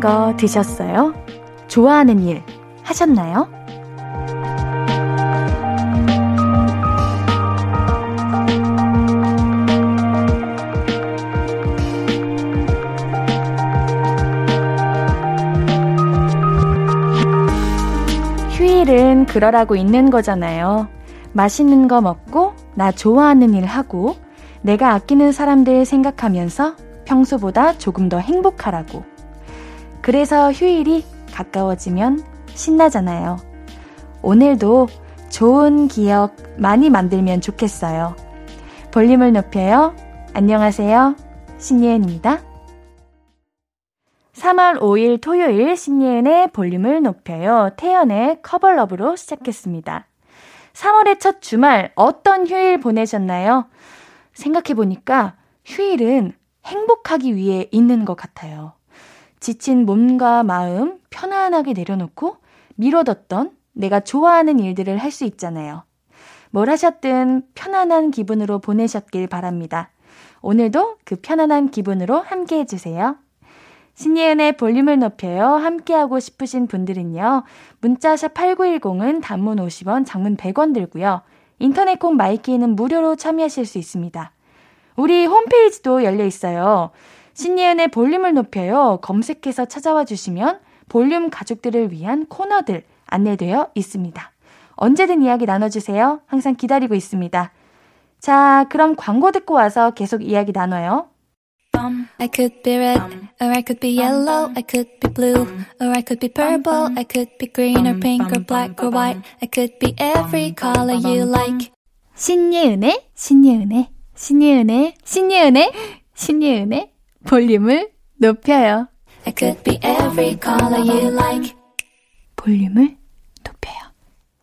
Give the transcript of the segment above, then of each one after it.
거 드셨어요? 좋아하는 일 하셨나요? 휴일은 그러라고 있는 거잖아요. 맛있는 거 먹고, 나 좋아하는 일 하고, 내가 아끼는 사람들 생각하면서 평소보다 조금 더 행복하라고. 그래서 휴일이 가까워지면 신나잖아요. 오늘도 좋은 기억 많이 만들면 좋겠어요. 볼륨을 높여요. 안녕하세요. 신예은입니다. 3월 5일 토요일 신예은의 볼륨을 높여요. 태연의 커버러브로 시작했습니다. 3월의 첫 주말 어떤 휴일 보내셨나요? 생각해보니까 휴일은 행복하기 위해 있는 것 같아요. 지친 몸과 마음 편안하게 내려놓고 미뤄뒀던 내가 좋아하는 일들을 할 수 있잖아요. 뭘 하셨든 편안한 기분으로 보내셨길 바랍니다. 오늘도 그 편안한 기분으로 함께 해주세요. 신예은의 볼륨을 높여요. 함께하고 싶으신 분들은요. 문자샵 8910은 단문 50원, 장문 100원 들고요. 인터넷 콩 My K는 무료로 참여하실 수 있습니다. 우리 홈페이지도 열려 있어요. 신예은의 볼륨을 높여요. 검색해서 찾아와 주시면 볼륨 가족들을 위한 코너들 안내되어 있습니다. 언제든 이야기 나눠주세요. 항상 기다리고 있습니다. 자, 그럼 광고 듣고 와서 계속 이야기 나눠요. I could be red, or I could be yellow, I could be blue, or I could be purple, I could be green or pink or black or white, I could be every color you like. 신예은의, 신예은의, 신예은의, 신예은의, 신예은의 볼륨을 높여요. I could be every color you like. 볼륨을 높여요.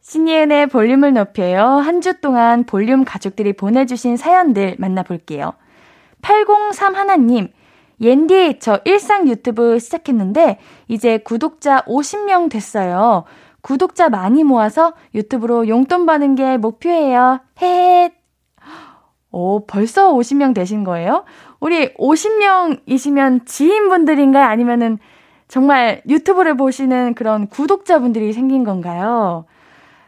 신예은의 볼륨을 높여요. 한 주 동안 볼륨 가족들이 보내주신 사연들 만나볼게요. 803 하나님, 옌디, 저 일상 유튜브 시작했는데, 이제 구독자 50명 됐어요. 구독자 많이 모아서 유튜브로 용돈 버는 게 목표예요. 헤헷. 오, 벌써 50명 되신 거예요? 우리 50명이시면 지인분들인가요? 아니면은 정말 유튜브를 보시는 그런 구독자분들이 생긴 건가요?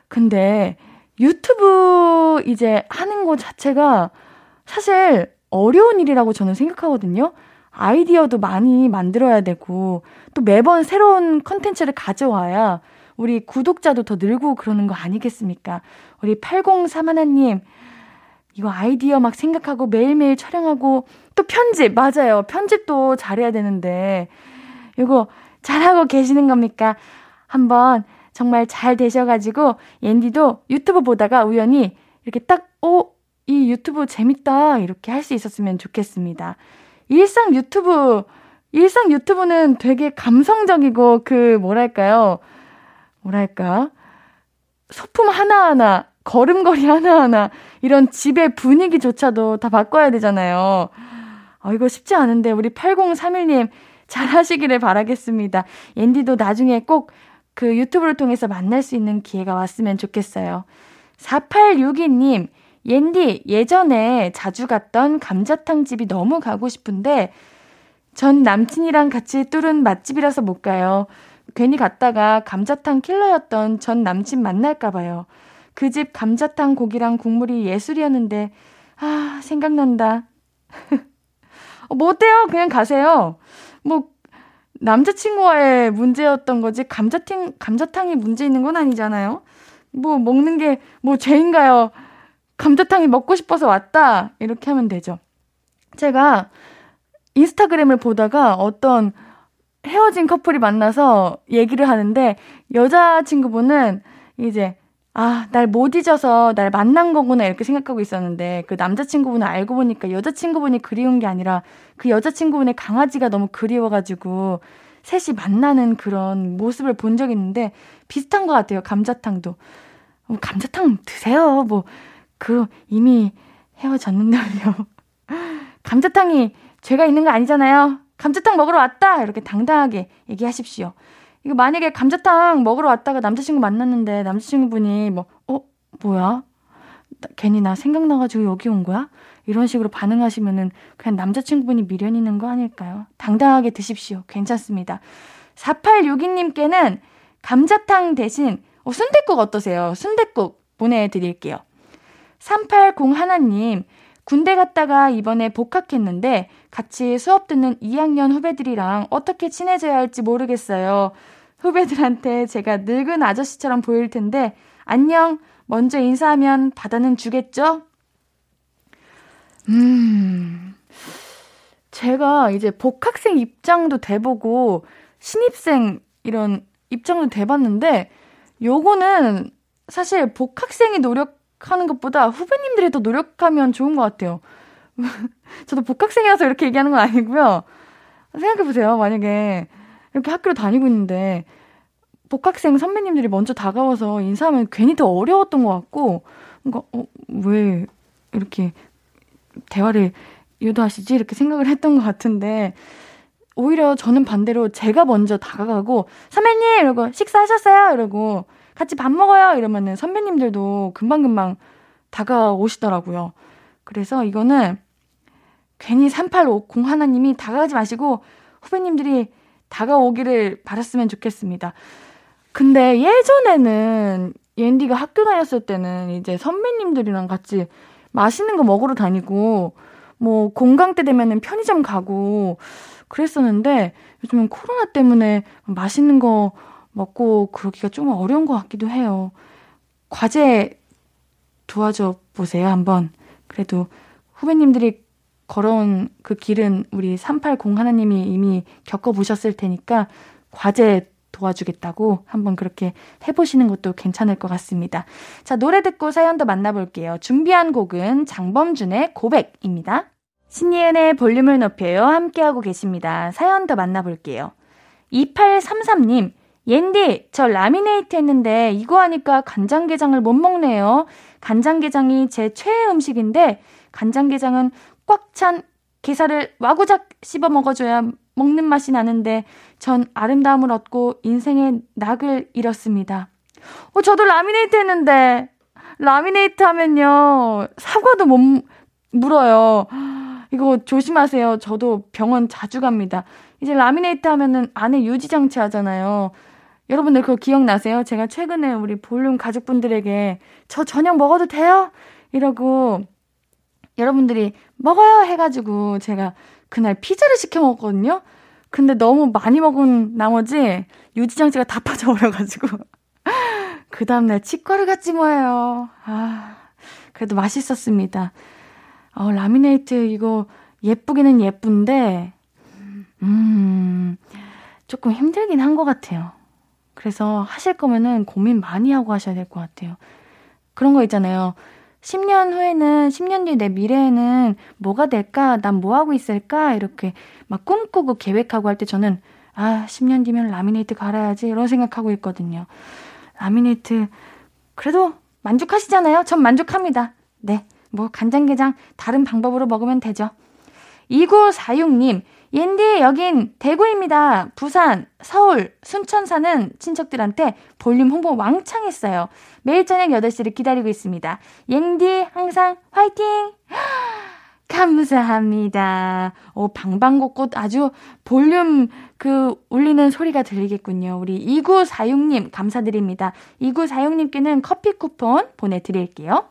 근데 유튜브 이제 하는 것 자체가 사실 어려운 일이라고 저는 생각하거든요. 아이디어도 많이 만들어야 되고 또 매번 새로운 컨텐츠를 가져와야 우리 구독자도 더 늘고 그러는 거 아니겠습니까? 우리 803 하나님 이거 아이디어 막 생각하고 매일매일 촬영하고 또 편집 맞아요. 편집도 잘해야 되는데 이거 잘하고 계시는 겁니까? 한번 정말 잘 되셔가지고 옌디도 유튜브 보다가 우연히 이렇게 딱 어, 이 유튜브 재밌다 이렇게 할 수 있었으면 좋겠습니다. 일상 유튜브 일상 유튜브는 되게 감성적이고 그 뭐랄까요? 뭐랄까? 소품 하나하나, 걸음걸이 하나하나 이런 집의 분위기조차도 다 바꿔야 되잖아요. 아, 이거 쉽지 않은데 우리 8031님 잘 하시기를 바라겠습니다. 옌디도 나중에 꼭 그 유튜브를 통해서 만날 수 있는 기회가 왔으면 좋겠어요. 4862님, 옌디, 예전에 자주 갔던 감자탕 집이 너무 가고 싶은데, 전 남친이랑 같이 뚫은 맛집이라서 못 가요. 괜히 갔다가 감자탕 킬러였던 전 남친 만날까 봐요. 그 집 감자탕 고기랑 국물이 예술이었는데, 아, 생각난다. 뭐 어때요? 그냥 가세요. 뭐, 남자친구와의 문제였던 거지, 감자탕, 감자탕이 문제 있는 건 아니잖아요? 뭐, 먹는 게, 뭐, 죄인가요? 감자탕이 먹고 싶어서 왔다. 이렇게 하면 되죠. 제가 인스타그램을 보다가 어떤 헤어진 커플이 만나서 얘기를 하는데 여자친구분은 이제 아, 날 못 잊어서 날 만난 거구나 이렇게 생각하고 있었는데 그 남자친구분을 알고 보니까 여자친구분이 그리운 게 아니라 그 여자친구분의 강아지가 너무 그리워가지고 셋이 만나는 그런 모습을 본 적이 있는데 비슷한 것 같아요. 감자탕도. 어, 감자탕 드세요. 뭐, 그 이미 헤어졌는데요. 감자탕이 죄가 있는 거 아니잖아요. 감자탕 먹으러 왔다! 이렇게 당당하게 얘기하십시오. 이거 만약에 감자탕 먹으러 왔다가 남자친구 만났는데 남자친구분이 뭐, 어, 뭐야? 나, 괜히 나 생각나가지고 여기 온 거야? 이런 식으로 반응하시면은 그냥 남자친구분이 미련 있는 거 아닐까요? 당당하게 드십시오. 괜찮습니다. 4862님께는 감자탕 대신 어, 순댓국 어떠세요? 순댓국 보내드릴게요. 3801님, 군대 갔다가 이번에 복학했는데 같이 수업 듣는 2학년 후배들이랑 어떻게 친해져야 할지 모르겠어요. 후배들한테 제가 늙은 아저씨처럼 보일 텐데, 안녕, 먼저 인사하면 받아는 주겠죠? 음, 제가 이제 복학생 입장도 돼보고, 신입생 이런 입장도 돼봤는데, 요거는 사실 복학생이 노력 하는 것보다 후배님들이 더 노력하면 좋은 것 같아요. 저도 복학생이라서 이렇게 얘기하는 건 아니고요. 생각해보세요. 만약에 이렇게 학교를 다니고 있는데 복학생 선배님들이 먼저 다가와서 인사하면 괜히 더 어려웠던 것 같고, 뭔가, 어, 왜 이렇게 대화를 유도하시지? 이렇게 생각을 했던 것 같은데, 오히려 저는 반대로 제가 먼저 다가가고, 선배님! 이러고, 식사하셨어요? 이러고, 같이 밥 먹어요! 이러면은 선배님들도 금방금방 다가오시더라고요. 그래서 이거는 괜히 385 하나님이 다가가지 마시고, 후배님들이 다가오기를 바랐으면 좋겠습니다. 근데 예전에는 옌디가 학교 다녔을 때는 이제 선배님들이랑 같이 맛있는 거 먹으러 다니고 뭐 공강 때 되면은 편의점 가고 그랬었는데 요즘은 코로나 때문에 맛있는 거 먹고 그러기가 좀 어려운 것 같기도 해요. 과제 도와줘 보세요, 한번. 그래도 후배님들이 걸어온 그 길은 우리 380 하나님이 이미 겪어보셨을 테니까 과제 도와주겠다고 한번 그렇게 해보시는 것도 괜찮을 것 같습니다. 자, 노래 듣고 사연 도 만나볼게요. 준비한 곡은 장범준의 고백입니다. 신예은의 볼륨을 높여요. 함께하고 계십니다. 사연 도 만나볼게요. 2833님, 옌디, 저 라미네이트 했는데 이거 하니까 간장게장을 못 먹네요. 간장게장이 제 최애 음식인데 간장게장은 꽉 찬 게살을 와구작 씹어 먹어줘야 먹는 맛이 나는데 전 아름다움을 얻고 인생의 낙을 잃었습니다. 어, 저도 라미네이트 했는데, 라미네이트 하면요, 사과도 못 물어요. 이거 조심하세요. 저도 병원 자주 갑니다. 이제 라미네이트 하면은 안에 유지장치 하잖아요. 여러분들 그거 기억나세요? 제가 최근에 우리 볼륨 가족분들에게 저 저녁 먹어도 돼요? 이러고 여러분들이 먹어요 해가지고 제가 그날 피자를 시켜 먹었거든요. 근데 너무 많이 먹은 나머지 유지장치가 다 빠져버려가지고 그 다음날 치과를 갔지 뭐예요. 아 그래도 맛있었습니다. 어, 라미네이트 이거 예쁘기는 예쁜데 음 조금 힘들긴 한 것 같아요. 그래서 하실 거면은 고민 많이 하고 하셔야 될 것 같아요. 그런 거 있잖아요. 10년 후에는, 10년 뒤 내 미래에는 뭐가 될까? 난 뭐 하고 있을까? 이렇게 막 꿈꾸고 계획하고 할 때 저는, 아, 10년 뒤면 라미네이트 갈아야지. 이런 생각하고 있거든요. 라미네이트, 그래도 만족하시잖아요? 전 만족합니다. 네. 뭐, 간장게장 다른 방법으로 먹으면 되죠. 2946님, 옌디, 여긴 대구입니다. 부산, 서울, 순천 사는 친척들한테 볼륨 홍보 왕창 했어요. 매일 저녁 8시를 기다리고 있습니다. 옌디, 항상 화이팅! 감사합니다. 오, 방방곡곡 아주 볼륨 그 울리는 소리가 들리겠군요. 우리 2946님 감사드립니다. 2946님께는 커피 쿠폰 보내드릴게요.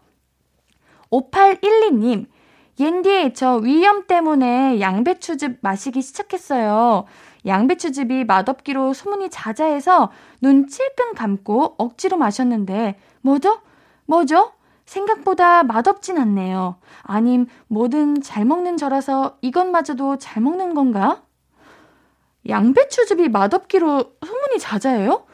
5812님, 옌디, 저 위염 때문에 양배추즙 마시기 시작했어요. 양배추즙이 맛없기로 소문이 자자해서 눈 찔끔 감고 억지로 마셨는데, 뭐죠? 뭐죠? 생각보다 맛없진 않네요. 아님, 뭐든 잘 먹는 저라서 이것마저도 잘 먹는 건가? 양배추즙이 맛없기로 소문이 자자해요?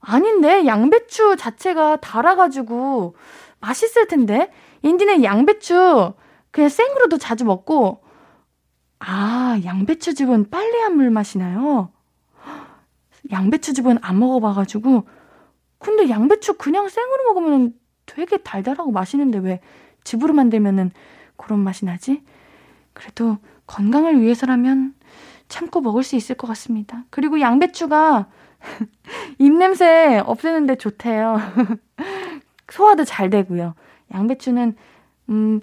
아닌데, 양배추 자체가 달아가지고 맛있을 텐데. 인디는 양배추 그냥 생으로도 자주 먹고, 아, 양배추즙은 빨래한 물 맛이나요? 양배추즙은 안 먹어봐가지고, 근데 양배추 그냥 생으로 먹으면 되게 달달하고 맛있는데 왜 즙으로 만들면은 그런 맛이 나지? 그래도 건강을 위해서라면 참고 먹을 수 있을 것 같습니다. 그리고 양배추가 입냄새 없애는데 좋대요. 소화도 잘 되고요. 양배추는 음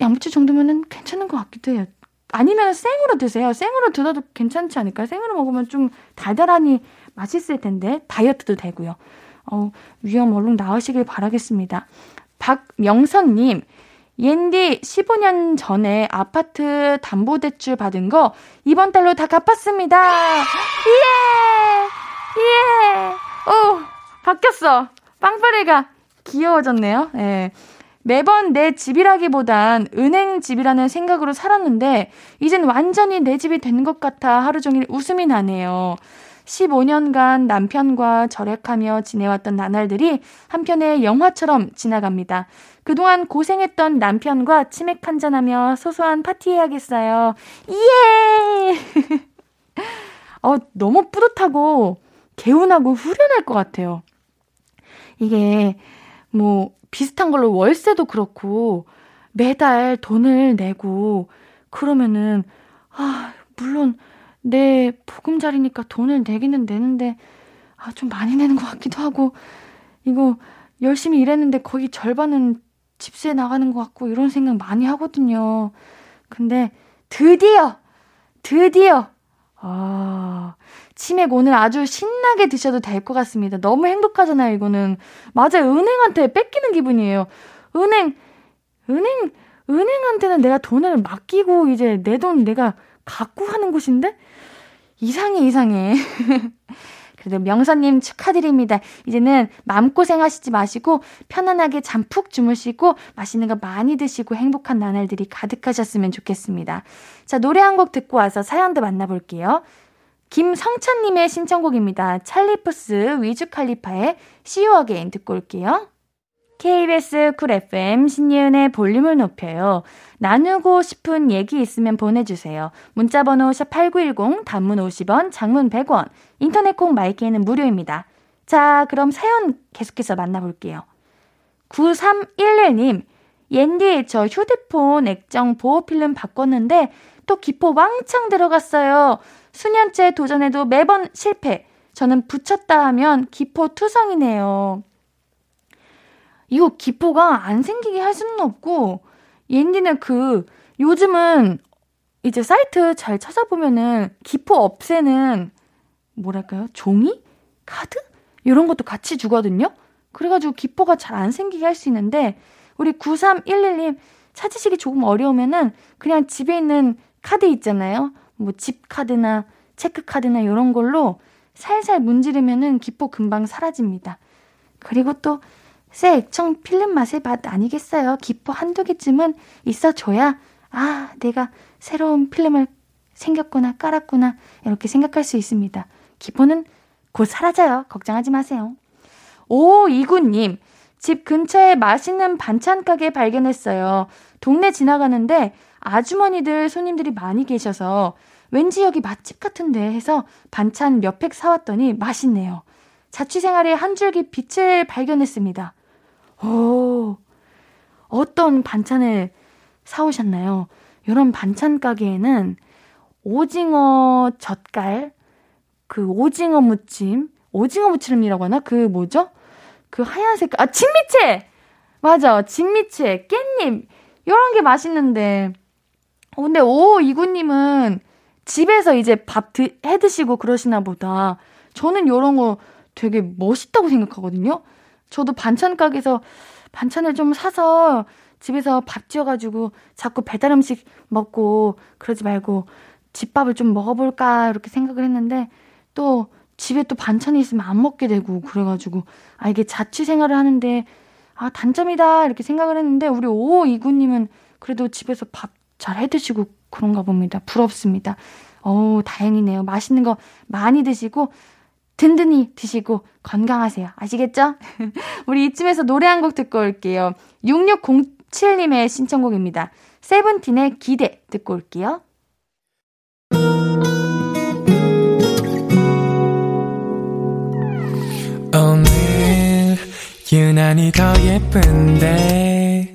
양배추 정도면은 괜찮은 것 같기도 해요. 아니면 생으로 드세요. 생으로 드셔도 괜찮지 않을까요? 생으로 먹으면 좀 달달하니 맛있을 텐데 다이어트도 되고요. 어, 위험 얼른 나으시길 바라겠습니다. 박명선님, 옌디 15년 전에 아파트 담보대출 받은 거 이번 달로 다 갚았습니다. 예! 예! 오, 바뀌었어. 빵빠레가 귀여워졌네요. 예. 매번 내 집이라기보단 은행 집이라는 생각으로 살았는데, 이젠 완전히 내 집이 된 것 같아 하루 종일 웃음이 나네요. 15년간 남편과 절약하며 지내왔던 나날들이 한편의 영화처럼 지나갑니다. 그동안 고생했던 남편과 치맥 한잔하며 소소한 파티해야겠어요. 예! 어, 너무 뿌듯하고 개운하고 후련할 것 같아요. 이게 뭐 비슷한 걸로 월세도 그렇고 매달 돈을 내고 그러면은 아, 물론 내 보금자리니까 돈을 내기는 내는데 아, 좀 많이 내는 것 같기도 하고 이거 열심히 일했는데 거의 절반은 집세 나가는 것 같고 이런 생각 많이 하거든요. 근데 드디어 드디어 아, 치맥 오늘 아주 신나게 드셔도 될 것 같습니다. 너무 행복하잖아요, 이거는. 맞아요. 은행한테 뺏기는 기분이에요. 은행, 은행, 은행한테는 내가 돈을 맡기고 이제 내 돈 내가 갖고 하는 곳인데? 이상해, 이상해. 그래도 명선님 축하드립니다. 이제는 마음고생 하시지 마시고 편안하게 잠푹 주무시고 맛있는 거 많이 드시고 행복한 나날들이 가득하셨으면 좋겠습니다. 자, 노래 한 곡 듣고 와서 사연도 만나볼게요. 김성찬님의 신청곡입니다. 찰리푸스 위즈 칼리파의 See You Again 듣고 올게요. KBS 쿨 FM 신예은의 볼륨을 높여요. 나누고 싶은 얘기 있으면 보내주세요. 문자번호 샵8910 단문 50원, 장문 100원, 인터넷 콩 My K는 무료입니다. 자, 그럼 사연 계속해서 만나볼게요. 9311님, 옌디, 저 휴대폰 액정 보호필름 바꿨는데 또 기포 왕창 들어갔어요. 수년째 도전해도 매번 실패. 저는 붙였다 하면 기포 투성이네요. 이거 기포가 안 생기게 할 수는 없고, 옌디는 그, 요즘은 이제 사이트 잘 찾아보면은 기포 없애는, 뭐랄까요? 종이? 카드? 이런 것도 같이 주거든요? 그래가지고 기포가 잘 안 생기게 할 수 있는데, 우리 9311님 찾으시기 조금 어려우면은 그냥 집에 있는 카드 있잖아요. 뭐 집 카드나 체크 카드나 이런 걸로 살살 문지르면은 기포 금방 사라집니다. 그리고 또 새 액청 필름 맛의 맛 아니겠어요? 기포 한두 개쯤은 있어줘야 아 내가 새로운 필름을 생겼구나 깔았구나 이렇게 생각할 수 있습니다. 기포는 곧 사라져요. 걱정하지 마세요. 오 이구님 집 근처에 맛있는 반찬 가게 발견했어요. 동네 지나가는데 아주머니들 손님들이 많이 계셔서 왠지 여기 맛집 같은데 해서 반찬 몇 팩 사왔더니 맛있네요. 자취생활의 한 줄기 빛을 발견했습니다. 오, 어떤 반찬을 사오셨나요? 이런 반찬 가게에는 오징어 젓갈, 그 오징어 무침, 오징어 무침이라고 하나? 그 뭐죠? 그 하얀색, 아, 진미채! 맞아, 진미채, 깻잎, 이런 게 맛있는데. 어, 근데 오, 이구님은 집에서 이제 밥 드, 해 드시고 그러시나 보다. 저는 이런 거 되게 멋있다고 생각하거든요. 저도 반찬 가게에서 반찬을 좀 사서 집에서 밥 지어가지고 자꾸 배달 음식 먹고 그러지 말고 집밥을 좀 먹어볼까 이렇게 생각을 했는데 또 집에 또 반찬이 있으면 안 먹게 되고 그래가지고 아 이게 자취 생활을 하는데 아 단점이다 이렇게 생각을 했는데 우리 오이구님은 그래도 집에서 밥 잘 해드시고 그런가 봅니다. 부럽습니다. 어우 다행이네요. 맛있는 거 많이 드시고 든든히 드시고 건강하세요. 아시겠죠? 우리 이쯤에서 노래 한 곡 듣고 올게요. 6607님의 신청곡입니다. 세븐틴의 기대 듣고 올게요. 유난히 더 예쁜데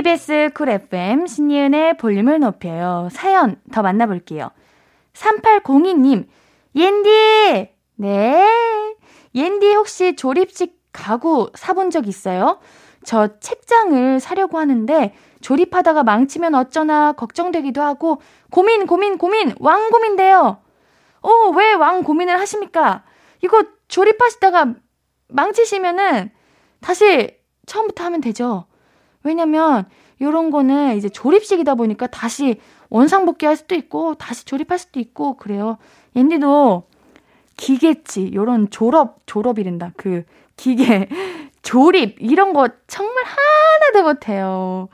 KBS 쿨 FM 신예은의 볼륨을 높여요. 사연 더 만나볼게요. 3802님, 옌디! 네. 옌디 혹시 조립식 가구 사본 적 있어요? 저 책장을 사려고 하는데 조립하다가 망치면 어쩌나 걱정되기도 하고 고민, 고민, 고민, 왕 고민돼요. 어, 왜왕 고민을 하십니까? 이거 조립하시다가 망치시면은 다시 처음부터 하면 되죠. 왜냐면 이런 거는 이제 조립식이다 보니까 다시 원상복귀 할 수도 있고 다시 조립할 수도 있고 그래요. 옌디도 기계치 요런 졸업 졸업이란다. 그 기계 조립 이런 거 정말 하나도 못해요.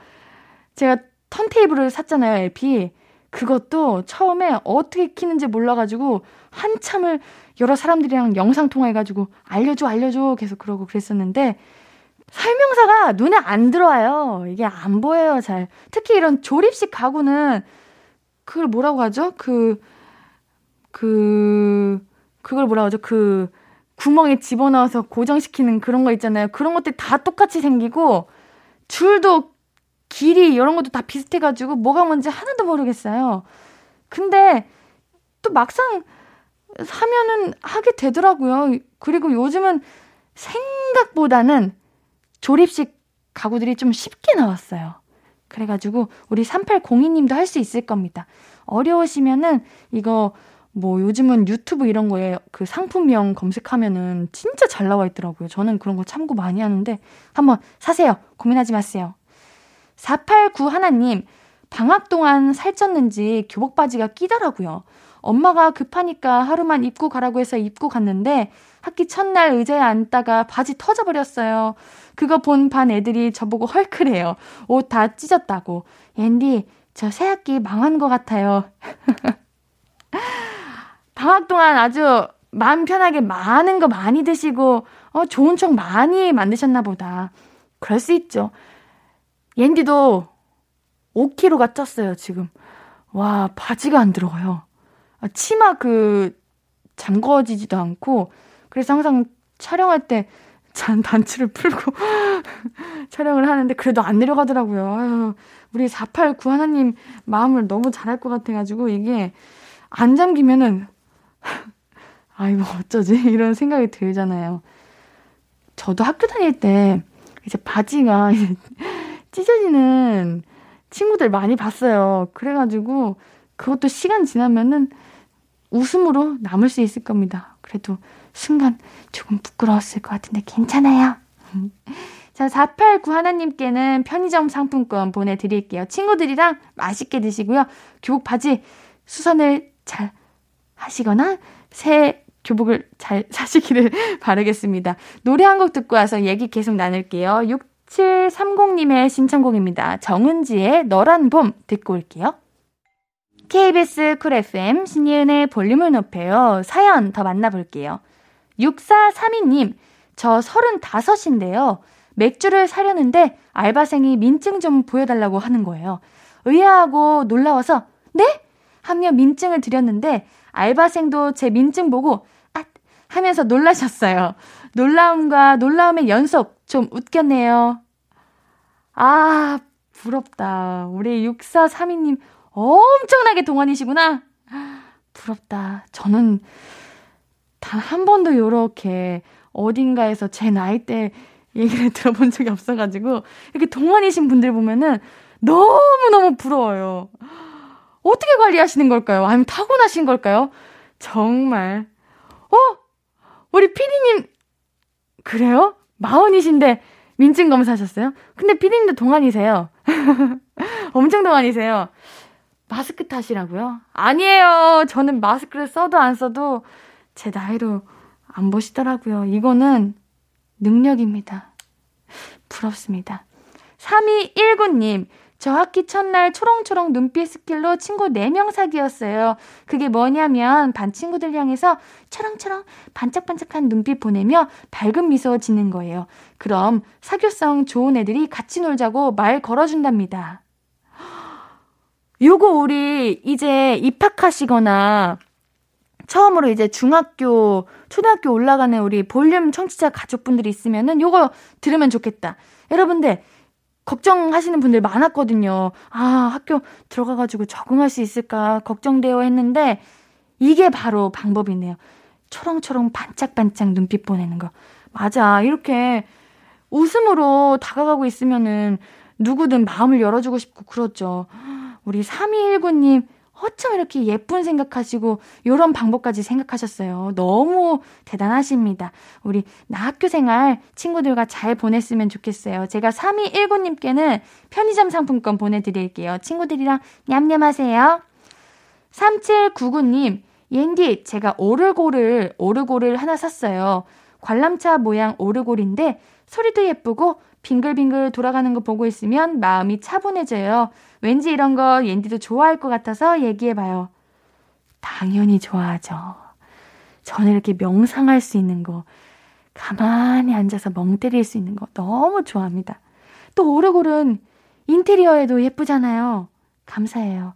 제가 턴테이블을 샀잖아요, LP. 그것도 처음에 어떻게 키는지 몰라가지고 한참을 여러 사람들이랑 영상 통화해가지고 알려줘, 알려줘 계속 그러고 그랬었는데 설명서가 눈에 안 들어와요. 이게 안 보여요, 잘. 특히 이런 조립식 가구는 그걸 뭐라고 하죠? 그, 그, 그걸 뭐라고 하죠? 그, 구멍에 집어넣어서 고정시키는 그런 거 있잖아요. 그런 것들이 다 똑같이 생기고, 줄도 길이 이런 것도 다 비슷해가지고 뭐가 뭔지 하나도 모르겠어요. 근데 또 막상 사면은 하게 되더라고요. 그리고 요즘은 생각보다는 조립식 가구들이 좀 쉽게 나왔어요. 그래가지고 우리 3802님도 할 수 있을 겁니다. 어려우시면은 이거 뭐 요즘은 유튜브 이런 거에 그 상품명 검색하면은 진짜 잘 나와 있더라고요. 저는 그런 거 참고 많이 하는데 한번 사세요. 고민하지 마세요. 489 하나님, 방학 동안 살쪘는지 교복 바지가 끼더라고요. 엄마가 급하니까 하루만 입고 가라고 해서 입고 갔는데 학기 첫날 의자에 앉다가 바지 터져버렸어요. 그거 본 반 애들이 저보고 헐크래요. 옷 다 찢었다고. 앤디, 저 새 학기 망한 것 같아요. 방학 동안 아주 마음 편하게 많은 거 많이 드시고, 어, 좋은 척 많이 만드셨나 보다. 그럴 수 있죠. 옌디도 5kg가 쪘어요, 지금. 와, 바지가 안 들어가요. 아, 치마 그, 잠궈지지도 않고, 그래서 항상 촬영할 때 잔 단추를 풀고 촬영을 하는데 그래도 안 내려가더라고요. 아유, 우리 489 하나님 마음을 너무 잘할 것 같아가지고 이게 안 잠기면은 아이고 어쩌지 이런 생각이 들잖아요. 저도 학교 다닐 때 이제 바지가 찢어지는 친구들 많이 봤어요. 그래가지고 그것도 시간 지나면은 웃음으로 남을 수 있을 겁니다. 그래도 순간 조금 부끄러웠을 것 같은데 괜찮아요. 자, 489 하나님께는 편의점 상품권 보내드릴게요. 친구들이랑 맛있게 드시고요. 교복 바지 수선을 잘 하시거나 새 교복을 잘 사시기를 바라겠습니다. 노래 한 곡 듣고 와서 얘기 계속 나눌게요. 6730님의 신청곡입니다. 정은지의 너란 봄 듣고 올게요. KBS 쿨 FM 신예은의 볼륨을 높여요. 사연 더 만나볼게요. 6432님, 저 35인데요. 맥주를 사려는데 알바생이 민증 좀 보여달라고 하는 거예요. 의아하고 놀라워서, 네? 하며 민증을 드렸는데, 알바생도 제 민증 보고, 아! 하면서 놀라셨어요. 놀라움과 놀라움의 연속, 좀 웃겼네요. 아, 부럽다. 우리 6432님, 엄청나게 동안이시구나. 부럽다. 저는 단 한 번도 요렇게 어딘가에서 제 나이대 얘기를 들어본 적이 없어가지고, 이렇게 동안이신 분들 보면은 너무너무 부러워요. 어떻게 관리하시는 걸까요? 아니면 타고나신 걸까요? 정말. 어? 우리 피디님, 그래요? 마흔이신데 민증 검사하셨어요? 근데 피디님도 동안이세요. 엄청 동안이세요. 마스크 탓이라고요? 아니에요. 저는 마스크를 써도 안 써도 제 나이로 안 보시더라고요. 이거는 능력입니다. 부럽습니다. 3219님, 저 학기 첫날 초롱초롱 눈빛 스킬로 친구 4명 사귀었어요. 그게 뭐냐면 반 친구들 향해서 초롱초롱 반짝반짝한 눈빛 보내며 밝은 미소 짓는 거예요. 그럼 사교성 좋은 애들이 같이 놀자고 말 걸어준답니다. 요거 우리 이제 입학하시거나 처음으로 이제 중학교, 초등학교 올라가는 우리 볼륨 청취자 가족분들이 있으면은 요거 들으면 좋겠다. 여러분들, 걱정하시는 분들 많았거든요. 아, 학교 들어가가지고 적응할 수 있을까 걱정되어 했는데, 이게 바로 방법이네요. 초롱초롱 반짝반짝 눈빛 보내는 거. 맞아. 이렇게 웃음으로 다가가고 있으면은 누구든 마음을 열어주고 싶고 그렇죠. 우리 3219님, 어쩜 이렇게 예쁜 생각하시고 이런 방법까지 생각하셨어요. 너무 대단하십니다. 우리 나 학교 생활 친구들과 잘 보냈으면 좋겠어요. 제가 3219님께는 편의점 상품권 보내드릴게요. 친구들이랑 냠냠하세요. 3799님, 옌디, 제가 오르골을, 오르골을 하나 샀어요. 관람차 모양 오르골인데 소리도 예쁘고 빙글빙글 돌아가는 거 보고 있으면 마음이 차분해져요. 왠지 이런 거 옌디도 좋아할 것 같아서 얘기해봐요. 당연히 좋아하죠. 저는 이렇게 명상할 수 있는 거, 가만히 앉아서 멍 때릴 수 있는 거 너무 좋아합니다. 또 오르골은 인테리어에도 예쁘잖아요. 감사해요.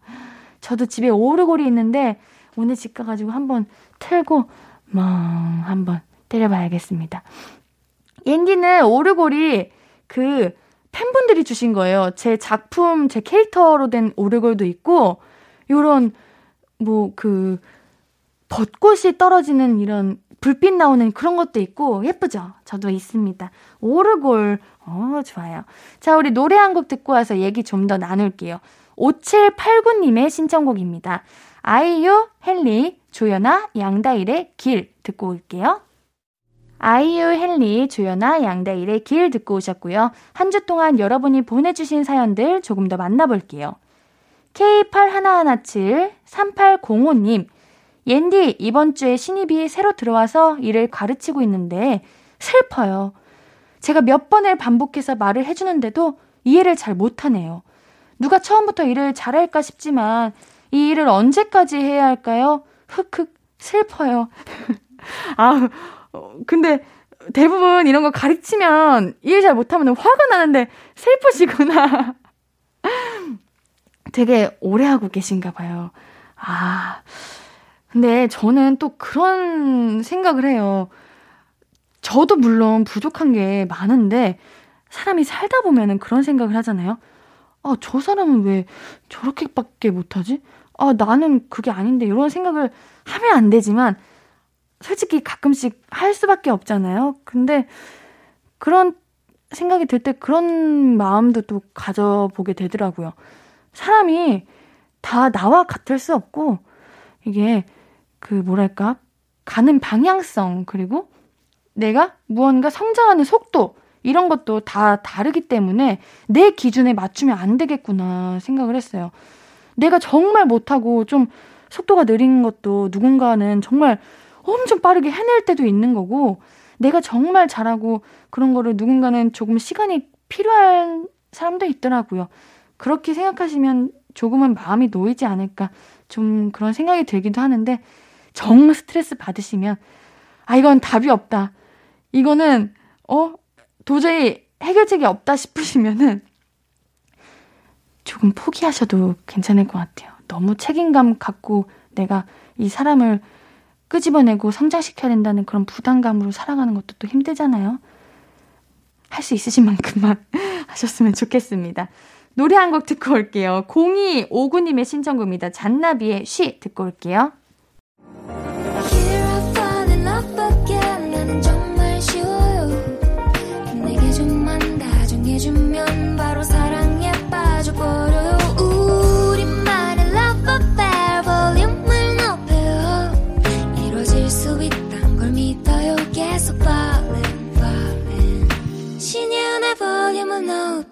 저도 집에 오르골이 있는데 오늘 집 가가지고 한번 틀고 멍 한번 때려봐야겠습니다. 옌디는 오르골이 그 팬분들이 주신 거예요. 제 작품, 제 캐릭터로 된 오르골도 있고, 요런, 뭐, 그, 벚꽃이 떨어지는 이런 불빛 나오는 그런 것도 있고, 예쁘죠? 저도 있습니다. 오르골, 어, 좋아요. 자, 우리 노래 한 곡 듣고 와서 얘기 좀 더 나눌게요. 5789님의 신청곡입니다. 아이유, 헨리, 조연아, 양다일의 길 듣고 올게요. 아이유, 헨리, 조연아, 양다일의 길 듣고 오셨고요. 한 주 동안 여러분이 보내주신 사연들 조금 더 만나볼게요. K8117-3805님, 옌디, 이번 주에 신입이 새로 들어와서 일을 가르치고 있는데 슬퍼요. 제가 몇 번을 반복해서 말을 해주는데도 이해를 잘 못하네요. 누가 처음부터 일을 잘할까 싶지만 이 일을 언제까지 해야 할까요? 흑흑, 슬퍼요. 아, 어, 근데 대부분 이런 거 가르치면 이해 잘 못하면 화가 나는데 슬프시구나. 되게 오래 하고 계신가 봐요. 아, 근데 저는 또 그런 생각을 해요. 저도 물론 부족한 게 많은데 사람이 살다 보면은 그런 생각을 하잖아요. 아, 저 사람은 왜 저렇게밖에 못하지? 아, 나는 그게 아닌데 이런 생각을 하면 안 되지만 솔직히 가끔씩 할 수밖에 없잖아요. 근데 그런 생각이 들 때 그런 마음도 또 가져보게 되더라고요. 사람이 다 나와 같을 수 없고, 이게 그 뭐랄까, 가는 방향성, 그리고 내가 무언가 성장하는 속도, 이런 것도 다 다르기 때문에 내 기준에 맞추면 안 되겠구나 생각을 했어요. 내가 정말 못하고 좀 속도가 느린 것도 누군가는 정말 엄청 빠르게 해낼 때도 있는 거고, 내가 정말 잘하고 그런 거를 누군가는 조금 시간이 필요한 사람도 있더라고요. 그렇게 생각하시면 조금은 마음이 놓이지 않을까 좀 그런 생각이 들기도 하는데 정말 스트레스 받으시면 아 이건 답이 없다. 이거는 어 도저히 해결책이 없다 싶으시면은 조금 포기하셔도 괜찮을 것 같아요. 너무 책임감 갖고 내가 이 사람을 끄집어내고 성장시켜야 된다는 그런 부담감으로 살아가는 것도 또 힘들잖아요. 할 수 있으신 만큼만 하셨으면 좋겠습니다. 노래 한 곡 듣고 올게요. 0259님의 신청곡입니다. 잔나비의 쉬 듣고 올게요.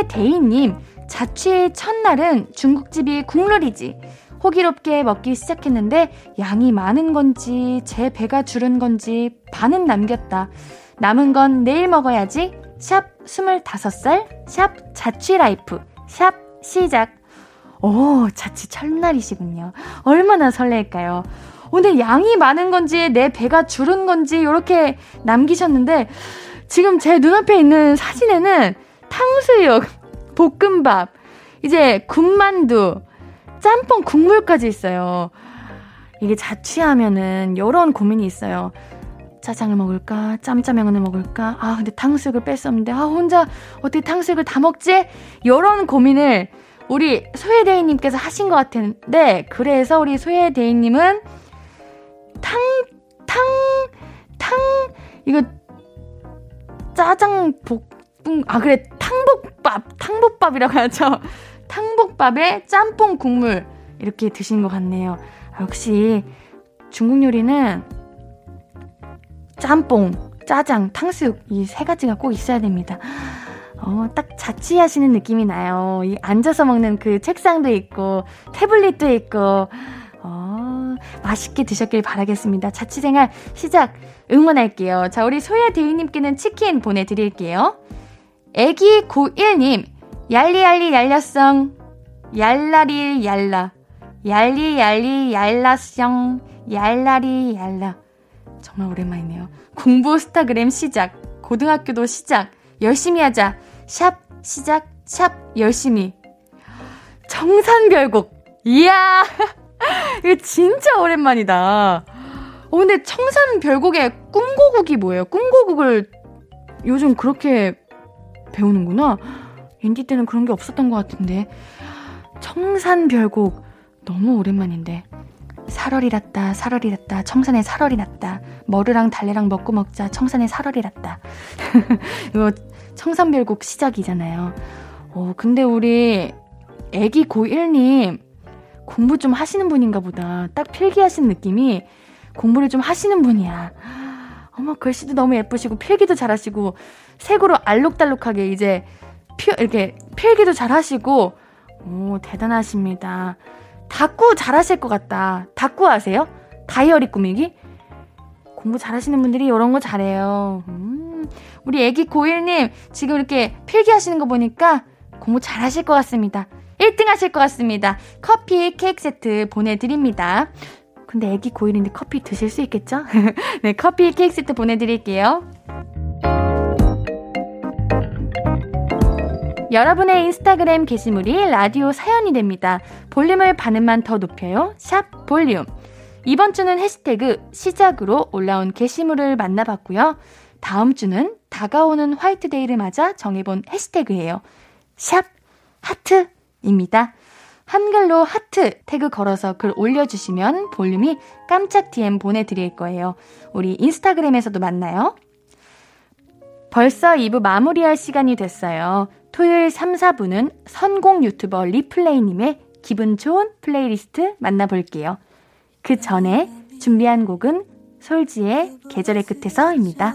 소예 대인님, 자취 첫날은 중국집이 국룰이지. 호기롭게 먹기 시작했는데 양이 많은 건지 제 배가 줄은 건지 반은 남겼다. 남은 건 내일 먹어야지. 샵 25살, 샵 자취라이프, 샵 시작. 오, 자취 첫날이시군요. 얼마나 설렐까요? 오늘 양이 많은 건지 내 배가 줄은 건지 이렇게 남기셨는데 지금 제 눈앞에 있는 사진에는 탕수육, 볶음밥, 이제 군만두, 짬뽕 국물까지 있어요. 이게 자취하면은 이런 고민이 있어요. 짜장을 먹을까? 짬짜면을 먹을까? 아, 근데 탕수육을 뺐었는데, 아, 혼자 어떻게 탕수육을 다 먹지? 이런 고민을 우리 소혜대인님께서 하신 것 같은데, 그래서 우리 소혜대인님은 탕, 탕, 탕, 이거 짜장 볶 음, 아, 그래, 탕복밥, 탕복밥이라고 하죠. 탕복밥에 짬뽕 국물, 이렇게 드신 것 같네요. 아, 역시 중국 요리는 짬뽕, 짜장, 탕수육 이 세 가지가 꼭 있어야 됩니다. 어, 딱 자취하시는 느낌이 나요. 이 앉아서 먹는 그 책상도 있고 태블릿도 있고 어, 맛있게 드셨길 바라겠습니다. 자취생활 시작 응원할게요. 자, 우리 소야 대위님께는 치킨 보내드릴게요. 애기 91님, 얄리얄리 얄라성, 얄라리 얄라, 얄리얄리 얄라성, 얄라리 얄라. 정말 오랜만이네요. 공부 스타그램 시작. 고등학교도 시작. 열심히 하자. 샵 시작. 샵 열심히. 청산별곡. 이야. 이거 진짜 오랜만이다. 어, 근데 청산 별곡의 꿈고국이 뭐예요? 꿈고국을 요즘 그렇게 배우는구나. 인디 때는 그런 게 없었던 것 같은데. 청산 별곡 너무 오랜만인데. 살얼이 났다, 살얼이 났다, 청산에 살얼이 났다. 머르랑 달래랑 먹고 먹자, 청산에 살얼이 났다. 이거 청산별곡 시작이잖아요. 어, 근데 우리 애기 고1님 공부 좀 하시는 분인가 보다. 딱 필기하시는 느낌이 공부를 좀 하시는 분이야. 어머, 글씨도 너무 예쁘시고, 필기도 잘하시고, 색으로 알록달록하게 이제, 피, 이렇게 필기도 잘하시고, 오, 대단하십니다. 다꾸 잘하실 것 같다. 다꾸 아세요? 다이어리 꾸미기? 공부 잘하시는 분들이 이런 거 잘해요. 음, 우리 애기 고1님, 지금 이렇게 필기하시는 거 보니까 공부 잘하실 것 같습니다. 1등 하실 것 같습니다. 커피 케이크 세트 보내드립니다. 근데 애기 고1인데 커피 드실 수 있겠죠? 네, 커피 케이크 세트 보내드릴게요. 여러분의 인스타그램 게시물이 라디오 사연이 됩니다. 볼륨을 반음만 더 높여요. 샵 볼륨. 이번 주는 해시태그 시작으로 올라온 게시물을 만나봤고요. 다음 주는 다가오는 화이트데이를 맞아 정해본 해시태그예요. 샵 하트입니다. 한글로 하트 태그 걸어서 글 올려주시면 볼륨이 깜짝 DM 보내드릴 거예요. 우리 인스타그램에서도 만나요. 벌써 2부 마무리할 시간이 됐어요. 토요일 3, 4부는 선곡 유튜버 리플레이님의 기분 좋은 플레이리스트 만나볼게요. 그 전에 준비한 곡은 솔지의 계절의 끝에서입니다.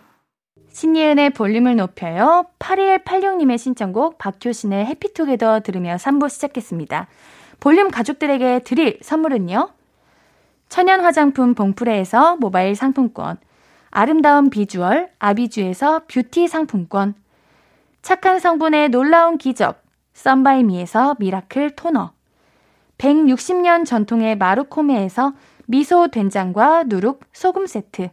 신예은의 볼륨을 높여요. 8186님의 신청곡 박효신의 해피투게더 들으며 3부 시작했습니다. 볼륨 가족들에게 드릴 선물은요. 천연 화장품 봉프레에서 모바일 상품권, 아름다운 비주얼 아비주에서 뷰티 상품권, 착한 성분의 놀라운 기적 썬바이미에서 미라클 토너, 160년 전통의 마루코메에서 미소 된장과 누룩 소금 세트,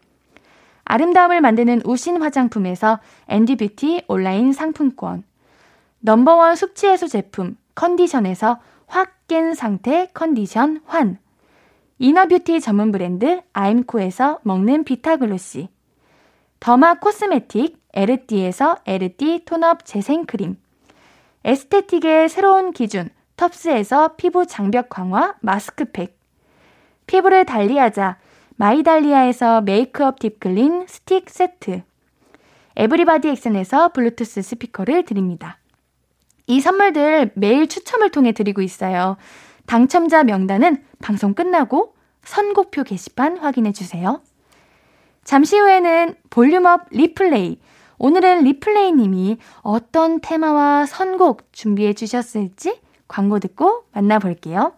아름다움을 만드는 우신 화장품에서 앤디뷰티 온라인 상품권. 넘버원 숙취 해소 제품 컨디션에서 확 깬 상태 컨디션 환. 이너뷰티 전문 브랜드 아임코에서 먹는 비타글로시. 더마 코스메틱 에르띠에서 에르띠 톤업 재생크림. 에스테틱의 새로운 기준 텁스에서 피부 장벽 강화 마스크팩. 피부를 달리하자 마이달리아에서 메이크업 딥클린 스틱 세트. 에브리바디 액션에서 블루투스 스피커를 드립니다. 이 선물들 매일 추첨을 통해 드리고 있어요. 당첨자 명단은 방송 끝나고 선곡표 게시판 확인해 주세요. 잠시 후에는 볼륨업 리플레이. 오늘은 리플레이 님이 어떤 테마와 선곡 준비해 주셨을지 광고 듣고 만나볼게요.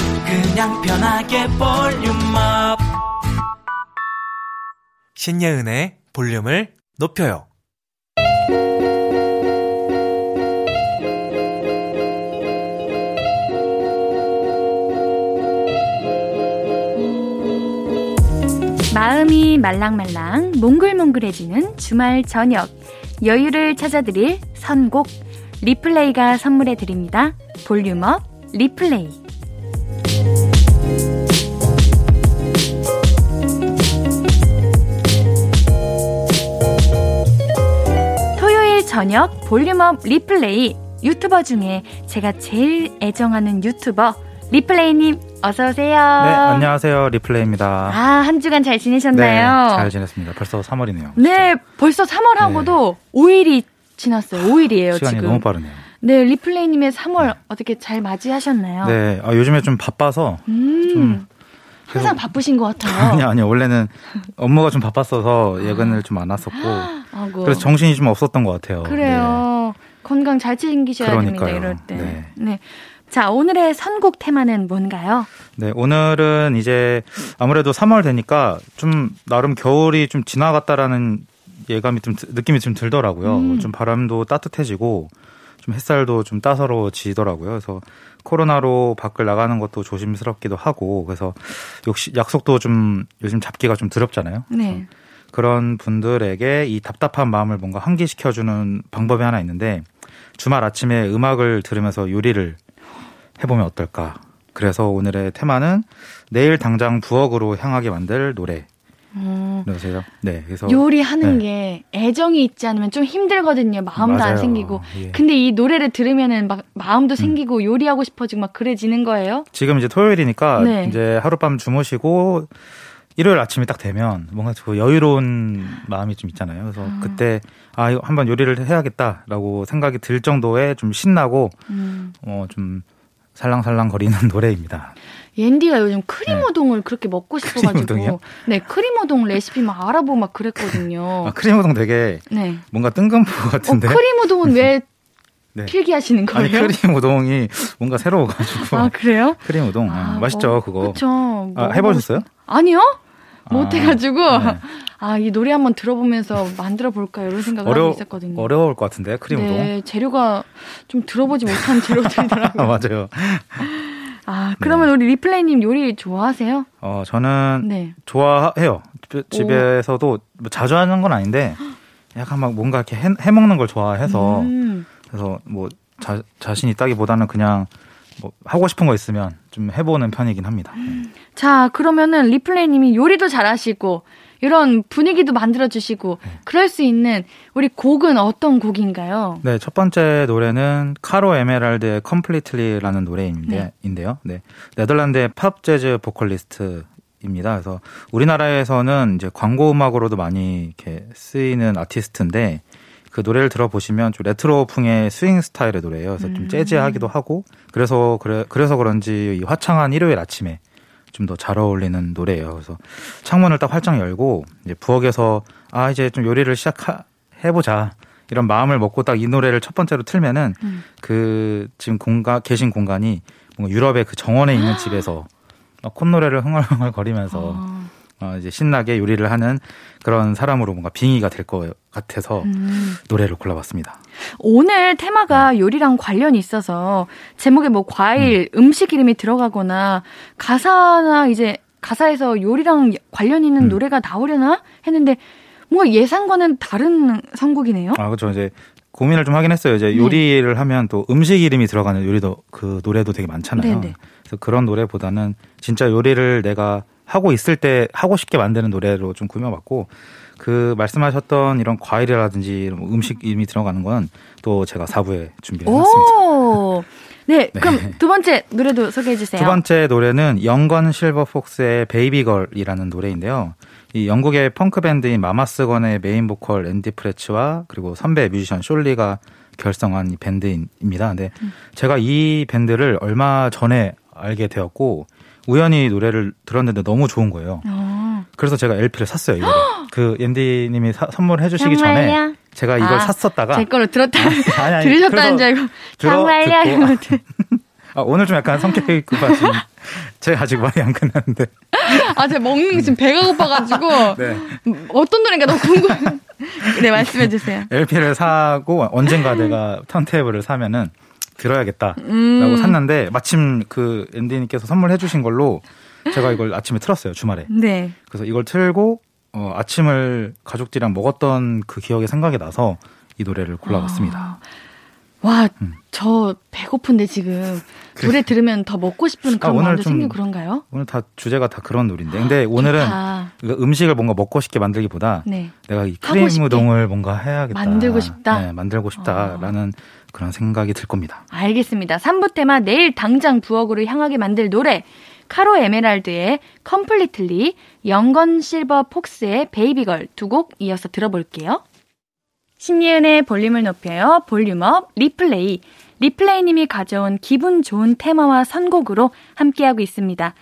그냥 편하게 볼륨업. 신예은의 볼륨을 높여요. 마음이 말랑말랑 몽글몽글해지는 주말 저녁 여유를 찾아드릴 선곡 리플레이가 선물해 드립니다. 볼륨업 리플레이 저녁 볼륨업 리플레이 유튜버 중에 제가 제일 애정하는 유튜버 리플레이님 어서 오세요. 네, 안녕하세요. 리플레이입니다. 아, 한 주간 잘 지내셨나요? 네, 잘 지냈습니다. 벌써 3월이네요. 네, 벌써 3월 하고도 5일이 지났어요. 5일이에요, 시간이 지금. 너무 빠르네요. 네, 리플레이님의 3월 어떻게 잘 맞이하셨나요? 네, 아, 요즘에 좀 바빠서 음, 좀 항상 바쁘신 것 같아요. 아니요, 아니요. 원래는 업무가 좀 바빴어서 예근을 좀 안 왔었고 아이고. 그래서 정신이 좀 없었던 것 같아요. 그래요. 건강 잘 챙기셔야 됩니다, 그러니까요. 이럴 때. 네. 네. 자, 오늘의 선곡 테마는 뭔가요? 네. 네, 오늘은 이제 아무래도 3월 되니까 좀 나름 겨울이 좀 지나갔다라는 예감이 좀 드- 느낌이 좀 들더라고요. 음. 좀 바람도 따뜻해지고 좀 햇살도 좀 따사로워지더라고요. 그래서 코로나로 밖을 나가는 것도 조심스럽기도 하고 그래서 역시 약속도 좀 요즘 잡기가 좀 두렵잖아요. 네. 그런 분들에게 이 답답한 마음을 뭔가 환기시켜주는 방법이 하나 있는데 주말 아침에 음악을 들으면서 요리를 해보면 어떨까. 그래서 오늘의 테마는 내일 당장 부엌으로 향하게 만들 노래. 어, 그러세요? 네, 그래서 요리하는 네. 게 애정이 있지 않으면 좀 힘들거든요. 마음도 안 맞아요. 생기고. 예. 근데 이 노래를 들으면은 막 마음도 생기고 요리하고 싶어지고 막 그래지는 거예요? 지금 이제 토요일이니까 네. 이제 하룻밤 주무시고 일요일 아침이 딱 되면 뭔가 그 여유로운 마음이 좀 있잖아요. 그래서 그때 아 이거 한번 요리를 해야겠다라고 생각이 들 정도의 좀 신나고 음. 어좀 살랑살랑 거리는 노래입니다. 옌디가 요즘 크림 우동을 그렇게 먹고 싶어가지고 네. 우동이요? 네 크림 우동 레시피 막 알아보고 막 그랬거든요. 아, 크림 우동 되게 네. 뭔가 뜬금포 어, 같은데. 크림 우동은 왜 네. 필기하시는 거예요? 아니 크림 우동이 뭔가 새로워가지고 아, 그래요? 크림 우동 아, 음, 맛있죠 뭐, 그거. 그쵸. 아, 해보셨어요? 싶- 아니요. 아, 못해가지고 네. 아 이 노래 한번 들어보면서 만들어 볼까 이런 생각을 어려 하고 있었거든요. 어려울 것 같은데 크림 우동. 네 재료가 좀 들어보지 못한 아, 재료들이더라고요. 맞아요. 아 그러면 우리 리플레이님 요리 좋아하세요? 어 저는 네. 좋아해요. 집- 집에서도 뭐 자주 하는 건 아닌데 약간 막 뭔가 이렇게 해, 해 먹는 걸 좋아해서 음. 그래서 뭐 자, 자신 있다기보다는 그냥 뭐 하고 싶은 거 있으면 좀 해보는 편이긴 합니다. 자, 그러면은 리플레이님이 요리도 잘하시고 이런 분위기도 만들어 주시고 그럴 수 있는 우리 곡은 어떤 곡인가요? 네, 첫 번째 노래는 카로 에메랄드의 Completely라는 노래인데, 네. 인데요. 네. 네덜란드의 팝 재즈 보컬리스트 입니다. 그래서 우리나라에서는 이제 광고 음악으로도 많이 이렇게 쓰이는 아티스트인데 그 노래를 들어보시면 좀 레트로풍의 스윙 스타일의 노래예요. 그래서 좀 재즈하기도 하고 그래서 그래, 그래서 그런지 이 화창한 일요일 아침에 좀 더 잘 어울리는 노래예요. 그래서 창문을 딱 활짝 열고 이제 부엌에서 아 이제 좀 요리를 시작해 보자 이런 마음을 먹고 딱 이 노래를 첫 번째로 틀면은 음. 그 지금 공간 계신 공간이 뭔가 유럽의 그 정원에 있는 집에서 막 콧노래를 흥얼흥얼 거리면서 어. 어, 이제 신나게 요리를 하는 그런 사람으로 뭔가 빙의가 될 것 같아서 음. 노래를 골라봤습니다. 오늘 테마가 요리랑 관련이 있어서 제목에 뭐 과일, 음. 식 이름이 들어가거나 가사나 이제 가사에서 요리랑 관련 있는 음. 노래가 나오려나 했는데 뭔가 예상과는 다른 선곡이네요. 아, 그렇죠. 이제 고민을 좀 하긴 했어요. 이제 네. 요리를 하면 또 음식 이름이 들어가는 요리도 그 노래도 되게 많잖아요. 네네. 그래서 그런 노래보다는 진짜 요리를 내가 하고 있을 때 하고 싶게 만드는 노래로 좀 꾸며봤고 그 말씀하셨던 이런 과일이라든지 뭐 음식 이름이 들어가는 건 또 제가 4부에 준비를 해놨습니다. 오. 네, 그럼 두 번째 노래도 소개해 주세요. 두 번째 노래는 영건 실버폭스의 베이비걸이라는 노래인데요. 이 영국의 펑크 밴드인 마마스건의 메인 보컬 앤디 플랫츠와 그리고 선배 뮤지션 숀 리가 결성한 이 밴드입니다. 근데 제가 이 밴드를 얼마 전에 알게 되었고 우연히 노래를 들었는데 너무 좋은 거예요. 어. 그래서 제가 LP를 샀어요. 이거를. 그 앤디님이 사- 선물해 주시기 전에? 제가 이걸 아, 샀었다가 제 거로 들었다 아니, 아니, 들으셨다는 줄 알고 정말요? 아, 오늘 좀 약간 성격이 급하신 제가 아직 말이 안 끝났는데 아, 제가 먹는 게 지금 배가 고파가지고 네. 음, 어떤 노래인가 너무 궁금해. 네, 말씀해 주세요. LP를 사고 언젠가 내가 턴테이블을 사면은 들어야겠다라고 음. 샀는데 마침 그 앤디님께서 선물해 주신 걸로 제가 이걸 아침에 틀었어요 주말에 네. 그래서 이걸 틀고 어, 아침을 가족들이랑 먹었던 그 기억이 생각이 나서 이 노래를 골라봤습니다. 아, 와, 음. 저 배고픈데 지금 그래. 노래 들으면 더 먹고 싶은 그런 아, 오늘 마음도 좀 생기고 그런가요? 오늘 다 주제가 다 그런 노래인데 근데 오늘은 좋다. 그 음식을 뭔가 먹고 싶게 만들기보다 네. 내가 이 크림. 우동을 뭔가 해야겠다. 만들고 싶다? 어. 네, 만들고 싶다라는 그런 생각이 들 겁니다. 알겠습니다. 3부 테마 내일 당장 부엌으로 향하게 만들 노래 카로 에메랄드의 Completely, 영건 실버 폭스의 Baby Girl 두 곡 이어서 들어볼게요. 신예은의 볼륨을 높여요. 볼륨업 리플레이. 리플레이님이 가져온 기분 좋은 테마와 선곡으로 함께하고 있습니다.